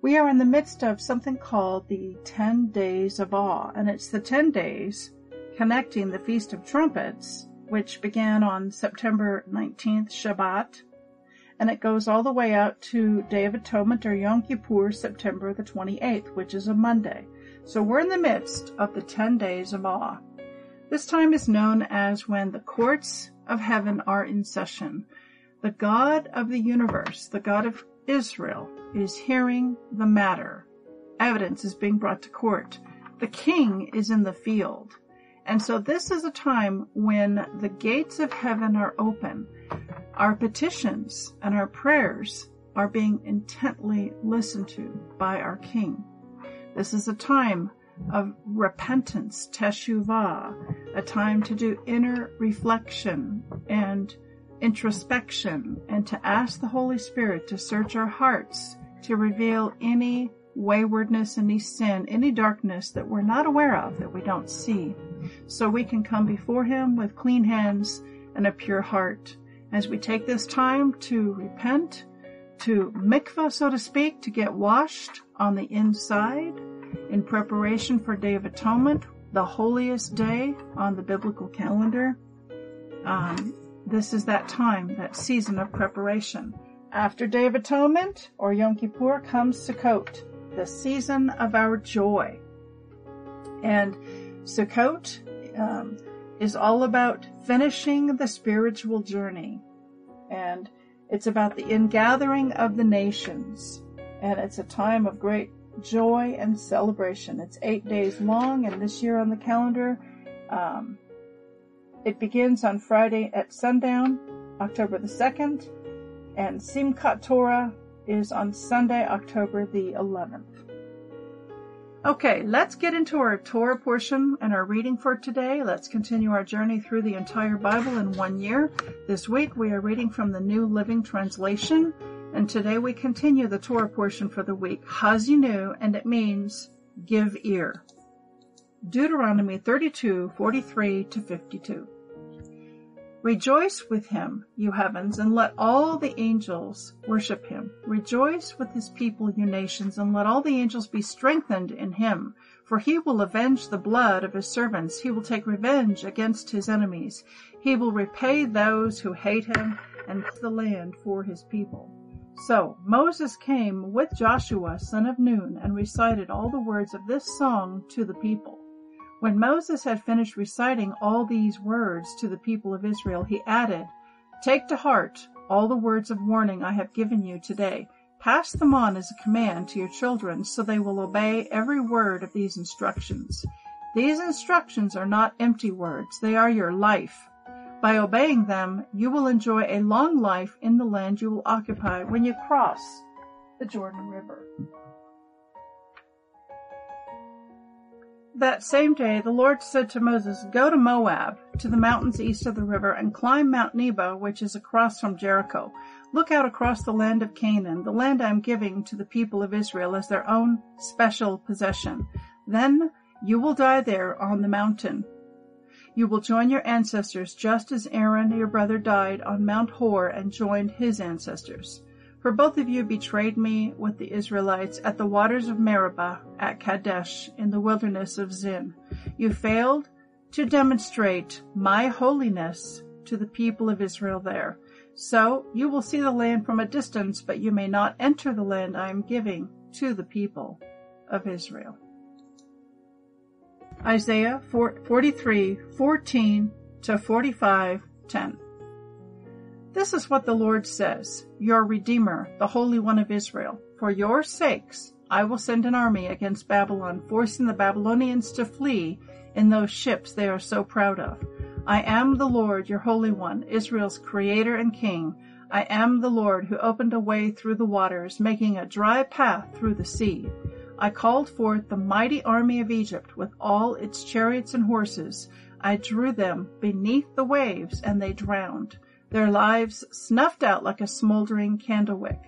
We are in the midst of something called the 10 Days of Awe, and it's the 10 days connecting the Feast of Trumpets, which began on September 19th, Shabbat, and it goes all the way out to Day of Atonement or Yom Kippur, September the 28th, which is a Monday. So we're in the midst of the 10 Days of Awe. This time is known as when the courts of heaven are in session. The God of the universe, the God of Israel, is hearing the matter. Evidence is being brought to court. The king is in the field. And so this is a time when the gates of heaven are open. Our petitions and our prayers are being intently listened to by our king. This is a time of repentance, teshuvah, a time to do inner reflection and introspection and to ask the Holy Spirit to search our hearts to reveal any waywardness, any sin, any darkness that we're not aware of, that we don't see, so we can come before Him with clean hands and a pure heart. As we take this time to repent, to mikvah, so to speak, to get washed on the inside in preparation for Day of Atonement, the holiest day on the biblical calendar. Um, this is that time, that season of preparation. After Day of Atonement or Yom Kippur comes Sukkot, the season of our joy. And Sukkot um, is all about finishing the spiritual journey. And it's about the ingathering of the nations. And it's a time of great joy and celebration. It's eight days long, and this year on the calendar, um, it begins on Friday at sundown, October the 2nd, and Simchat Torah is on Sunday, October the 11th. Okay, let's get into our Torah portion and our reading for today. Let's continue our journey through the entire Bible in one year. This week we are reading from the New Living Translation, and today we continue the Torah portion for the week, Ha'azinu, and it means give ear. Deuteronomy 32, 43 to 52. Rejoice with him, you heavens, and let all the angels worship him. Rejoice with his people, you nations, and let all the angels be strengthened in him. For he will avenge the blood of his servants. He will take revenge against his enemies. He will repay those who hate him and the land for his people. So Moses came with Joshua, son of Nun, and recited all the words of this song to the people. When Moses had finished reciting all these words to the people of Israel, he added, Take to heart all the words of warning I have given you today. Pass them on as a command to your children so they will obey every word of these instructions. These instructions are not empty words, they are your life. By obeying them, you will enjoy a long life in the land you will occupy when you cross the Jordan River. That same day the Lord said to Moses, Go to Moab, to the mountains east of the river, and climb Mount Nebo, which is across from Jericho. Look out across the land of Canaan, the land I am giving to the people of Israel as their own special possession. Then you will die there on the mountain. You will join your ancestors just as Aaron, your brother, died on Mount Hor and joined his ancestors. For both of you betrayed me with the Israelites at the waters of Meribah at Kadesh in the wilderness of Zin. You failed to demonstrate my holiness to the people of Israel there. So you will see the land from a distance, but you may not enter the land I am giving to the people of Israel. Isaiah 43, 14 to 45, 10. This is what the Lord says, your Redeemer, the Holy One of Israel. For your sakes, I will send an army against Babylon, forcing the Babylonians to flee in those ships they are so proud of. I am the Lord, your Holy One, Israel's Creator and King. I am the Lord who opened a way through the waters, making a dry path through the sea. I called forth the mighty army of Egypt with all its chariots and horses. I drew them beneath the waves, and they drowned, their lives snuffed out like a smoldering candle wick.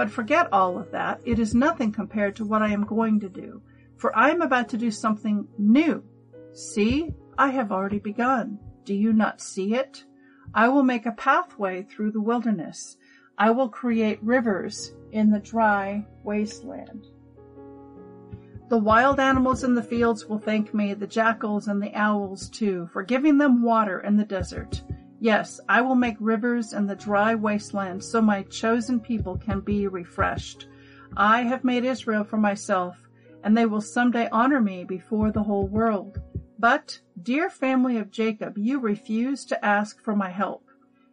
But forget all of that. It is nothing compared to what I am going to do. For I am about to do something new. See, I have already begun. Do you not see it? I will make a pathway through the wilderness. I will create rivers in the dry wasteland. The wild animals in the fields will thank me, the jackals and the owls too, for giving them water in the desert. Yes, I will make rivers in the dry wasteland so my chosen people can be refreshed. I have made Israel for myself, and they will someday honor me before the whole world. But, dear family of Jacob, you refuse to ask for my help.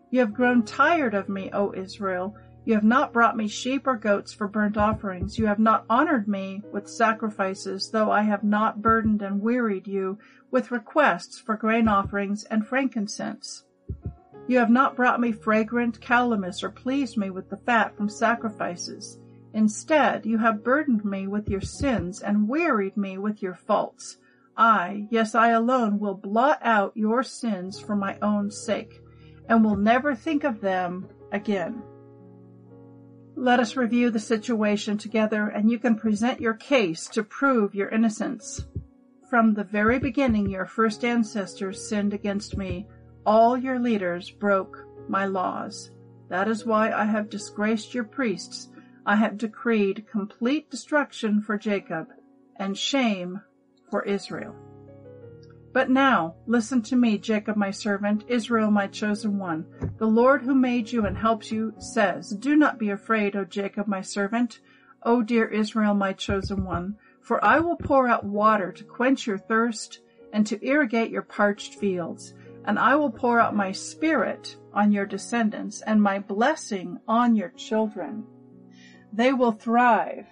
You have grown tired of me, O Israel, you have not brought me sheep or goats for burnt offerings. You have not honored me with sacrifices, though I have not burdened and wearied you with requests for grain offerings and frankincense. You have not brought me fragrant calamus or pleased me with the fat from sacrifices. Instead, you have burdened me with your sins and wearied me with your faults. I, yes, I alone, will blot out your sins for my own sake, and will never think of them again. Let us review the situation together and you can present your case to prove your innocence. From the very beginning, your first ancestors sinned against me. All your leaders broke my laws. That is why I have disgraced your priests. I have decreed complete destruction for Jacob and shame for Israel. But now, listen to me, Jacob my servant, Israel my chosen one. The Lord who made you and helps you says, Do not be afraid, O Jacob my servant, O dear Israel my chosen one, for I will pour out water to quench your thirst and to irrigate your parched fields, and I will pour out my spirit on your descendants and my blessing on your children. They will thrive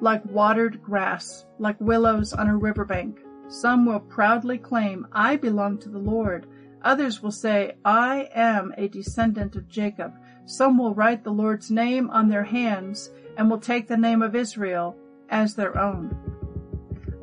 like watered grass, like willows on a riverbank. Some will proudly claim, I belong to the Lord. Others will say, I am a descendant of Jacob. Some will write the Lord's name on their hands and will take the name of Israel as their own.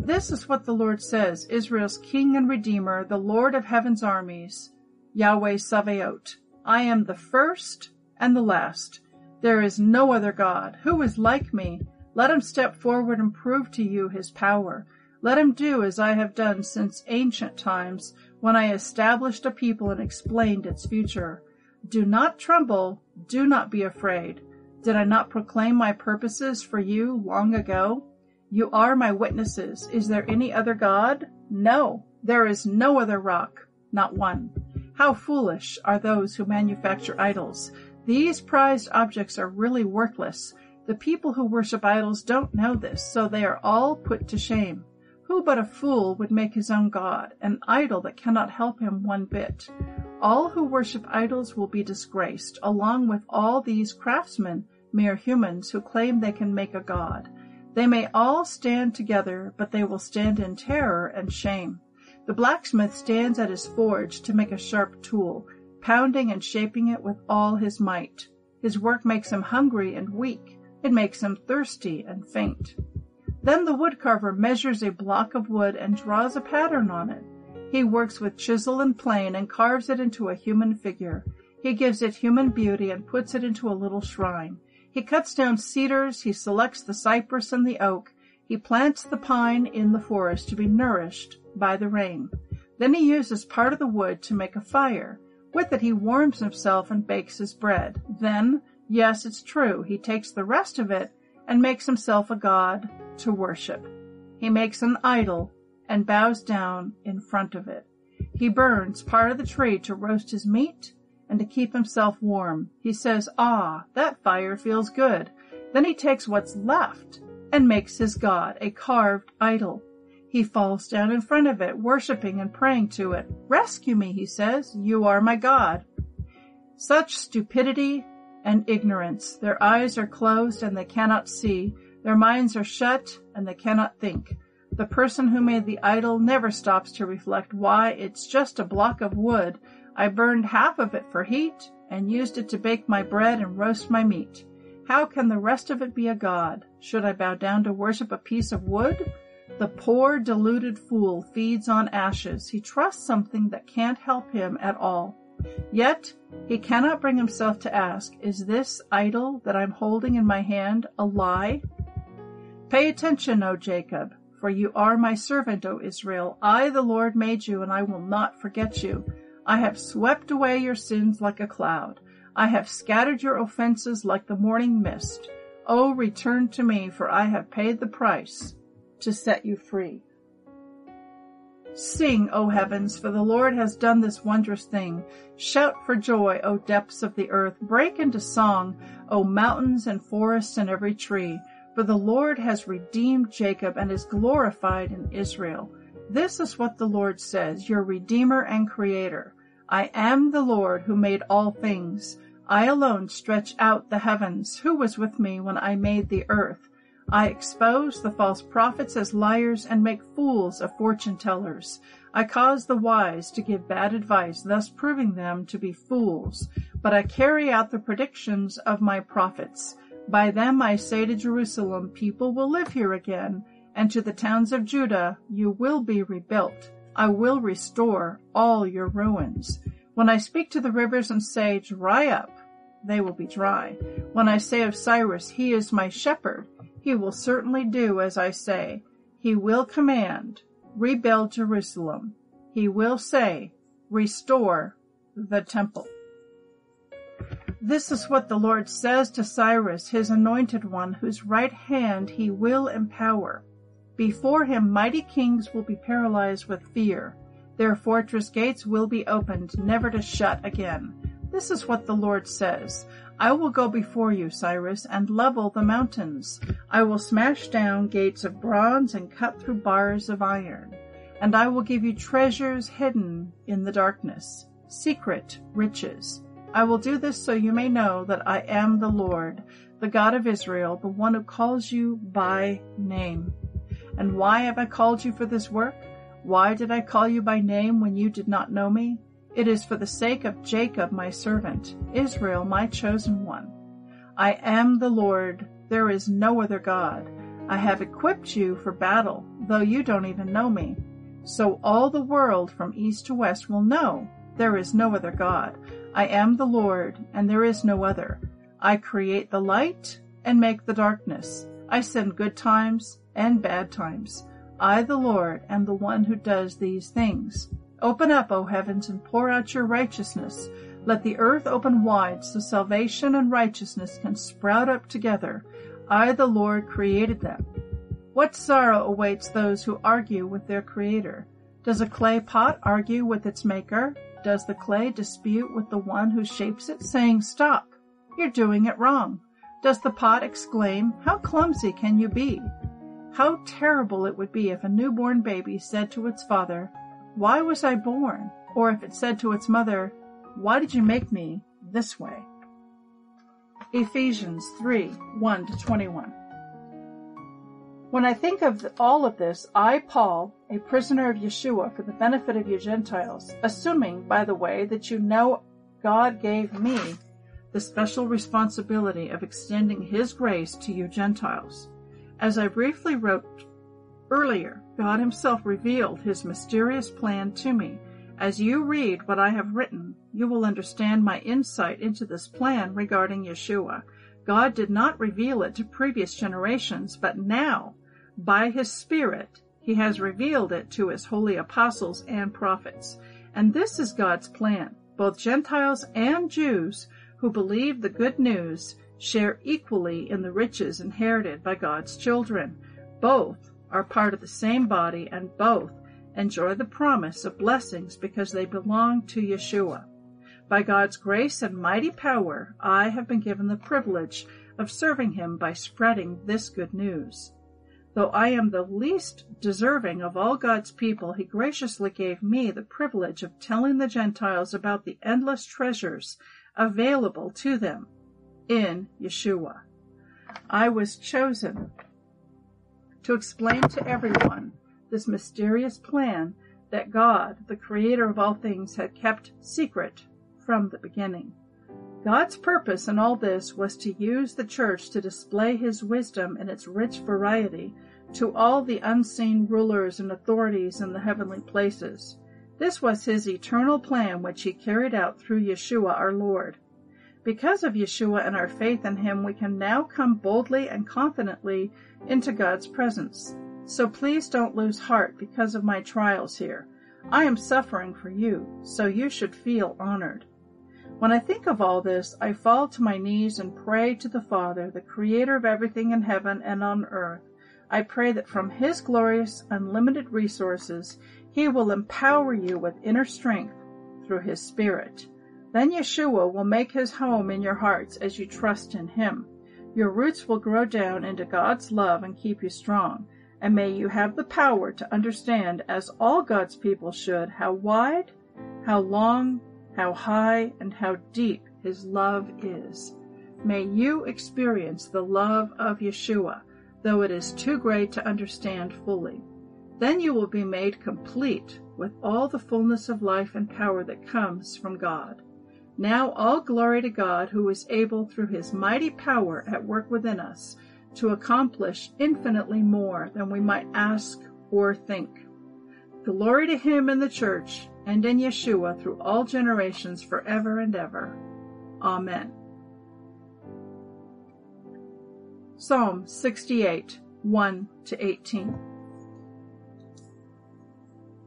This is what the Lord says, Israel's King and Redeemer, the Lord of heaven's armies, Yahweh Sabaoth. I am the first and the last. There is no other God. Who is like me? Let him step forward and prove to you his power. Let him do as I have done since ancient times, when I established a people and explained its future. Do not tremble, do not be afraid. Did I not proclaim my purposes for you long ago? You are my witnesses. Is there any other God? No, there is no other rock, not one. How foolish are those who manufacture idols. These prized objects are really worthless. The people who worship idols don't know this, so they are all put to shame. Who but a fool would make his own God, an idol that cannot help him one bit? All who worship idols will be disgraced, along with all these craftsmen, mere humans, who claim they can make a God. They may all stand together, but they will stand in terror and shame. The blacksmith stands at his forge to make a sharp tool, pounding and shaping it with all his might. His work makes him hungry and weak. It makes him thirsty and faint. Then the woodcarver measures a block of wood and draws a pattern on it. He works with chisel and plane and carves it into a human figure. He gives it human beauty and puts it into a little shrine. He cuts down cedars, he selects the cypress and the oak, he plants the pine in the forest to be nourished by the rain. Then he uses part of the wood to make a fire. With it he warms himself and bakes his bread. Then, yes, it's true, he takes the rest of it and makes himself a god to worship. He makes an idol and bows down in front of it. He burns part of the tree to roast his meat and to keep himself warm. He says, Ah, that fire feels good. Then he takes what's left and makes his god a carved idol. He falls down in front of it, worshiping and praying to it. Rescue me, he says. You are my God. Such stupidity and ignorance. Their eyes are closed and they cannot see. Their minds are shut and they cannot think. The person who made the idol never stops to reflect why it's just a block of wood. I burned half of it for heat and used it to bake my bread and roast my meat. How can the rest of it be a god? Should I bow down to worship a piece of wood? The poor deluded fool feeds on ashes. He trusts something that can't help him at all. Yet he cannot bring himself to ask, Is this idol that I'm holding in my hand a lie? Pay attention, O Jacob, for you are my servant, O Israel. I, the Lord, made you, and I will not forget you. I have swept away your sins like a cloud. I have scattered your offenses like the morning mist. O return to me, for I have paid the price to set you free. Sing, O heavens, for the Lord has done this wondrous thing. Shout for joy, O depths of the earth. Break into song, O mountains and forests and every tree. For the Lord has redeemed Jacob and is glorified in Israel. This is what the Lord says, your Redeemer and Creator. I am the Lord who made all things. I alone stretch out the heavens. Who was with me when I made the earth? I expose the false prophets as liars and make fools of fortune tellers. I cause the wise to give bad advice, thus proving them to be fools. But I carry out the predictions of my prophets. By them I say to Jerusalem, people will live here again, and to the towns of Judah, you will be rebuilt. I will restore all your ruins. When I speak to the rivers and say, dry up, they will be dry. When I say of Cyrus, he is my shepherd, he will certainly do as I say. He will command, rebuild Jerusalem. He will say, restore the temple. This is what the Lord says to Cyrus, his anointed one, whose right hand he will empower. Before him mighty kings will be paralyzed with fear. Their fortress gates will be opened, never to shut again. This is what the Lord says. I will go before you, Cyrus, and level the mountains. I will smash down gates of bronze and cut through bars of iron. And I will give you treasures hidden in the darkness, secret riches. I will do this so you may know that I am the Lord, the God of Israel, the one who calls you by name. And why have I called you for this work? Why did I call you by name when you did not know me? It is for the sake of Jacob my servant, Israel my chosen one. I am the Lord, there is no other God. I have equipped you for battle, though you don't even know me. So all the world from east to west will know there is no other God. I am the Lord, and there is no other. I create the light and make the darkness. I send good times and bad times. I, the Lord, am the one who does these things. Open up, O heavens, and pour out your righteousness. Let the earth open wide so salvation and righteousness can sprout up together. I, the Lord, created them. What sorrow awaits those who argue with their Creator? Does a clay pot argue with its maker? Does the clay dispute with the one who shapes it, saying, Stop, you're doing it wrong? Does the pot exclaim, How clumsy can you be? How terrible it would be if a newborn baby said to its father, why was I born? Or if it said to its mother, Why did you make me this way? Ephesians 3 1 to 21. When I think of all of this, I, Paul, a prisoner of Yeshua for the benefit of you Gentiles, assuming, by the way, that you know God gave me the special responsibility of extending His grace to you Gentiles. As I briefly wrote Earlier, God Himself revealed His mysterious plan to me. As you read what I have written, you will understand my insight into this plan regarding Yeshua. God did not reveal it to previous generations, but now, by His Spirit, He has revealed it to His holy apostles and prophets. And this is God's plan. Both Gentiles and Jews who believe the good news share equally in the riches inherited by God's children. Both are part of the same body and both enjoy the promise of blessings because they belong to Yeshua. By God's grace and mighty power, I have been given the privilege of serving Him by spreading this good news. Though I am the least deserving of all God's people, He graciously gave me the privilege of telling the Gentiles about the endless treasures available to them in Yeshua. I was chosen to explain to everyone this mysterious plan that God, the creator of all things, had kept secret from the beginning. God's purpose in all this was to use the church to display his wisdom in its rich variety to all the unseen rulers and authorities in the heavenly places. This was his eternal plan which he carried out through Yeshua our Lord. Because of Yeshua and our faith in him, we can now come boldly and confidently into God's presence. So please don't lose heart because of my trials here. I am suffering for you, so you should feel honored. When I think of all this, I fall to my knees and pray to the Father, the creator of everything in heaven and on earth. I pray that from his glorious, unlimited resources, he will empower you with inner strength through his Spirit. Then Yeshua will make his home in your hearts as you trust in him. Your roots will grow down into God's love and keep you strong. And may you have the power to understand, as all God's people should, how wide, how long, how high, and how deep his love is. May you experience the love of Yeshua, though it is too great to understand fully. Then you will be made complete with all the fullness of life and power that comes from God. Now all glory to God who is able through his mighty power at work within us to accomplish infinitely more than we might ask or think. Glory to him in the church and in Yeshua through all generations forever and ever. Amen. Psalm 68, 1 to 18.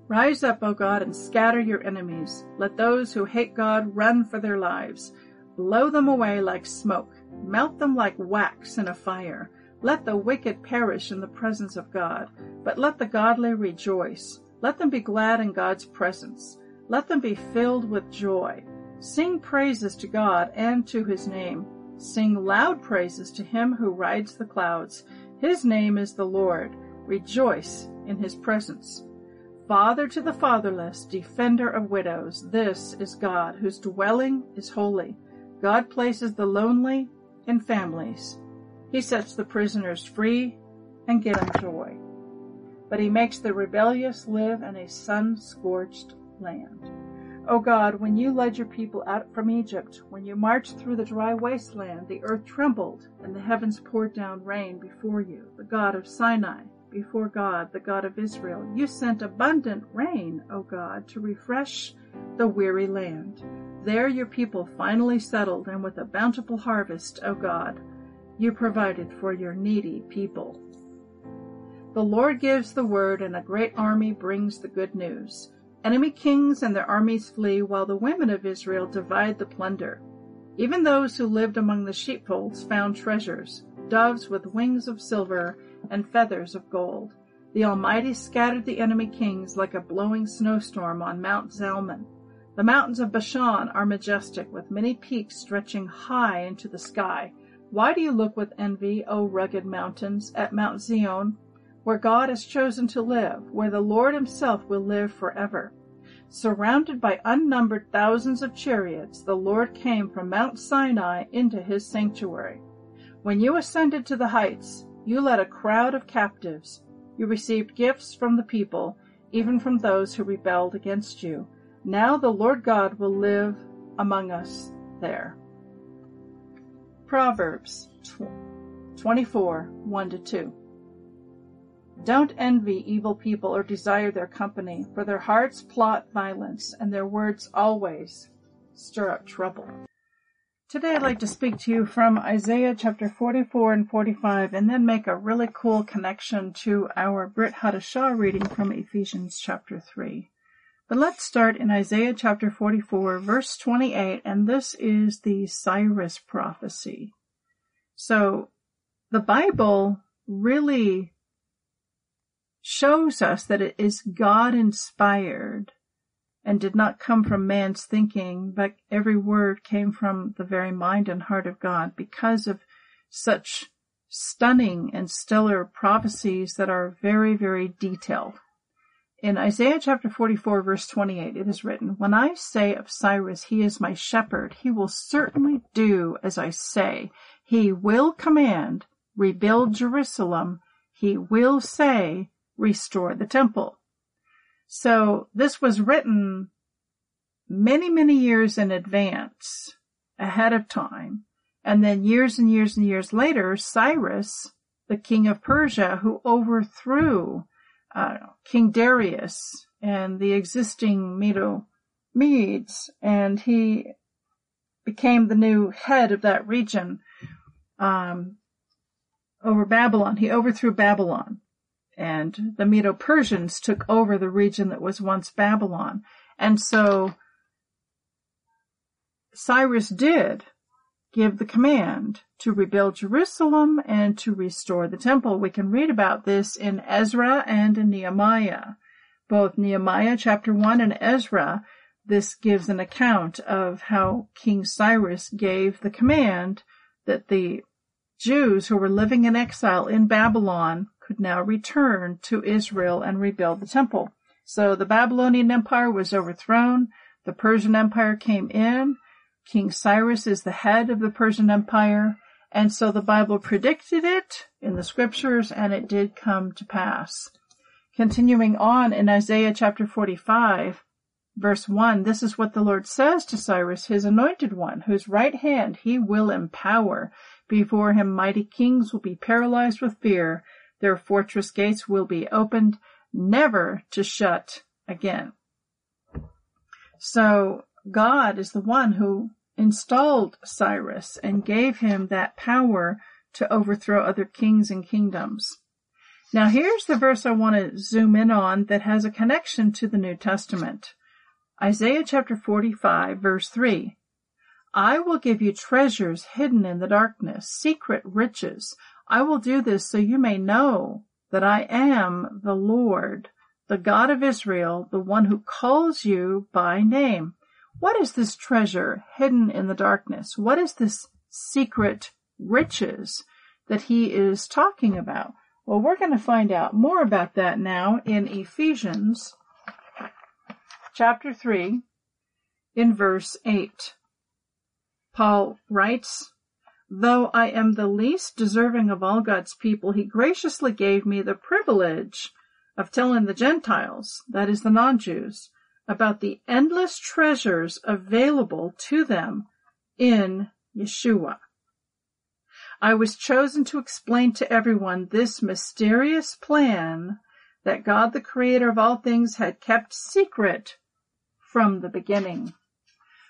Rise up, O God, and scatter your enemies. Let those who hate God run for their lives. Blow them away like smoke. Melt them like wax in a fire. Let the wicked perish in the presence of God, but let the godly rejoice. Let them be glad in God's presence. Let them be filled with joy. Sing praises to God and to his name. Sing loud praises to him who rides the clouds. His name is the Lord. Rejoice in his presence. Father to the fatherless, defender of widows, this is God, whose dwelling is holy. God places the lonely in families. He sets the prisoners free and gives them joy. But he makes the rebellious live in a sun-scorched land. O God, when you led your people out from Egypt, when you marched through the dry wasteland, the earth trembled and the heavens poured down rain before you, the God of Sinai before God, the God of Israel. You sent abundant rain, O God, to refresh the weary land. There your people finally settled, and with a bountiful harvest, O God, you provided for your needy people. The Lord gives the word, and a great army brings the good news. Enemy kings and their armies flee, while the women of Israel divide the plunder. Even those who lived among the sheepfolds found treasures, doves with wings of silver and feathers of gold. The Almighty scattered the enemy kings like a blowing snowstorm on Mount Zalmon. The mountains of Bashan are majestic, with many peaks stretching high into the sky. Why do you look with envy, O rugged mountains, at Mount Zion, where God has chosen to live, where the Lord himself will live forever? Surrounded by unnumbered thousands of chariots, the Lord came from Mount Sinai into his sanctuary. When you ascended to the heights, you led a crowd of captives. You received gifts from the people, even from those who rebelled against you. Now the Lord God will live among us there. Proverbs 24 1 to 2. Don't envy evil people or desire their company, for their hearts plot violence, and their words always stir up trouble. Today I'd like to speak to you from Isaiah chapter 44 and 45 and then make a really cool connection to our Brit Hadashah reading from Ephesians chapter 3. But let's start in Isaiah chapter 44 verse 28 and this is the Cyrus prophecy. So the Bible really shows us that it is God inspired and did not come from man's thinking, but every word came from the very mind and heart of God because of such stunning and stellar prophecies that are very, very detailed. In Isaiah chapter 44 verse 28, it is written, When I say of Cyrus, he is my shepherd, he will certainly do as I say. He will command, rebuild Jerusalem. He will say, restore the temple. So this was written many, many years in advance, ahead of time. And then years and years and years later, Cyrus, the king of Persia, who overthrew uh, King Darius and the existing Medo Medes, and he became the new head of that region um, over Babylon. He overthrew Babylon, and the Medo Persians took over the region that was once Babylon. And so Cyrus did give the command to rebuild Jerusalem and to restore the temple. We can read about this in Ezra and in Nehemiah. Both Nehemiah chapter 1 and Ezra, this gives an account of how King Cyrus gave the command that the Jews who were living in exile in Babylon could now return to Israel and rebuild the temple. So the Babylonian Empire was overthrown. The Persian Empire came in King Cyrus is the head of the Persian Empire, and so the Bible predicted it in the scriptures, and it did come to pass. Continuing on in Isaiah chapter 45, verse 1, this is what the Lord says to Cyrus, his anointed one, whose right hand he will empower. Before him mighty kings will be paralyzed with fear. Their fortress gates will be opened, never to shut again. So God is the one who installed Cyrus and gave him that power to overthrow other kings and kingdoms. Now here's the verse I want to zoom in on that has a connection to the New Testament. Isaiah chapter 45 verse 3. I will give you treasures hidden in the darkness, secret riches. I will do this so you may know that I am the Lord, the God of Israel, the one who calls you by name. What is this treasure hidden in the darkness? What is this secret riches that he is talking about? Well, we're going to find out more about that now in Ephesians chapter 3 in verse 8. Paul writes, Though I am the least deserving of all God's people, he graciously gave me the privilege of telling the Gentiles, that is the non-Jews, about the endless treasures available to them in Yeshua. I was chosen to explain to everyone this mysterious plan that God, the creator of all things, had kept secret from the beginning.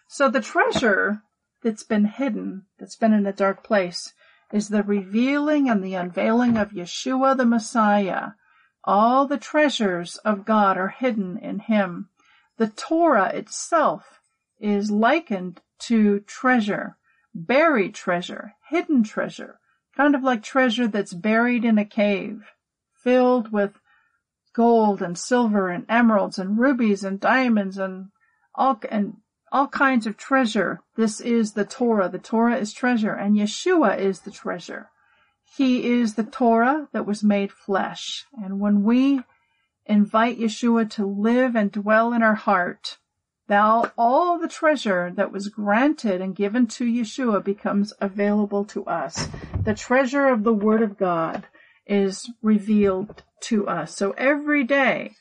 So the treasure that's been hidden, that's been in a dark place, is the revealing and the unveiling of Yeshua the Messiah. All the treasures of God are hidden in Him. The Torah itself is likened to treasure, buried treasure, hidden treasure, kind of like treasure that's buried in a cave, filled with gold and silver and emeralds and rubies and diamonds and all and all kinds of treasure. This is the Torah. The Torah is treasure and Yeshua is the treasure. He is the Torah that was made flesh. And when we invite Yeshua to live and dwell in our heart, thou all the treasure that was granted and given to Yeshua becomes available to us. The treasure of the Word of God is revealed to us. So every day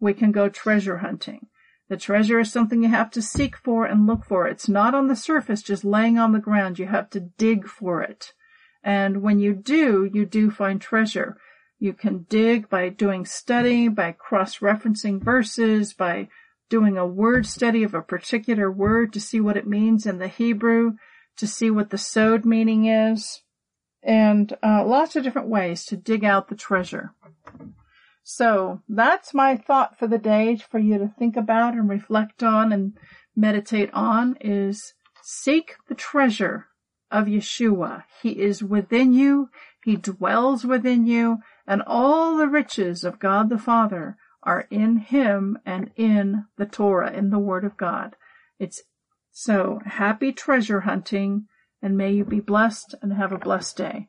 we can go treasure hunting. The treasure is something you have to seek for and look for. It's not on the surface, just laying on the ground. You have to dig for it. And when you do, you do find treasure. You can dig by doing study, by cross-referencing verses, by doing a word study of a particular word to see what it means in the Hebrew, to see what the sod meaning is, and uh, lots of different ways to dig out the treasure. So that's my thought for the day for you to think about and reflect on and meditate on is seek the treasure of Yeshua. He is within you. He dwells within you and all the riches of God the Father are in him and in the Torah, in the Word of God. It's so happy treasure hunting and may you be blessed and have a blessed day.